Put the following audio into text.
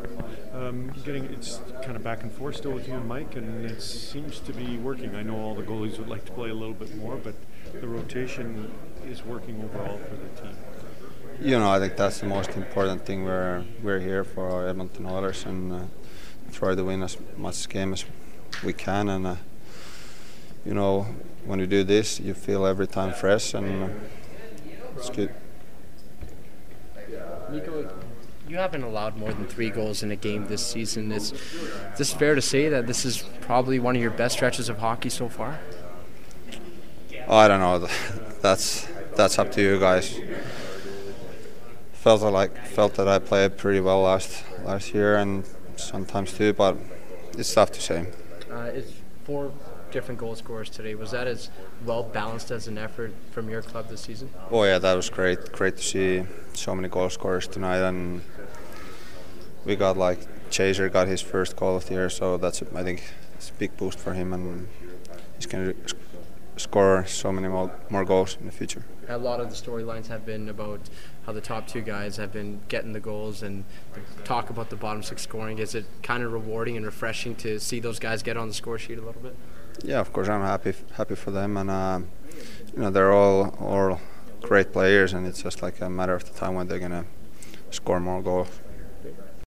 good. Um, getting it's kind of back and forth still with you and Mike, and it seems to be working. I know all the goalies would like to play a little bit more, but the rotation is working overall for the team. You know, I think that's the most important thing. We're we're here for our Edmonton Oilers and uh, try to win as much game as we can. And uh, you know, when you do this, you feel every time fresh, and uh, it's good. Nico, you haven't allowed more than three goals in a game this season. Is this fair to say that this is probably one of your best stretches of hockey so far? Oh, I don't know. That's that's up to you guys. Felt like felt that I played pretty well last last year and sometimes too, but it's tough to say. Uh, it's four different goal scorers today. Was that as well balanced as an effort from your club this season? Oh yeah, that was great. Great to see so many goal scorers tonight, and we got like Chaser got his first goal of the year, so that's I think it's a big boost for him, and he's gonna score so many more, more goals in the future. A lot of the storylines have been about how the top two guys have been getting the goals and talk about the bottom six scoring. Is it kind of rewarding and refreshing to see those guys get on the score sheet a little bit? Yeah, of course I'm happy happy for them, and uh, you know they're all all great players, and it's just like a matter of the time when they're gonna score more goals.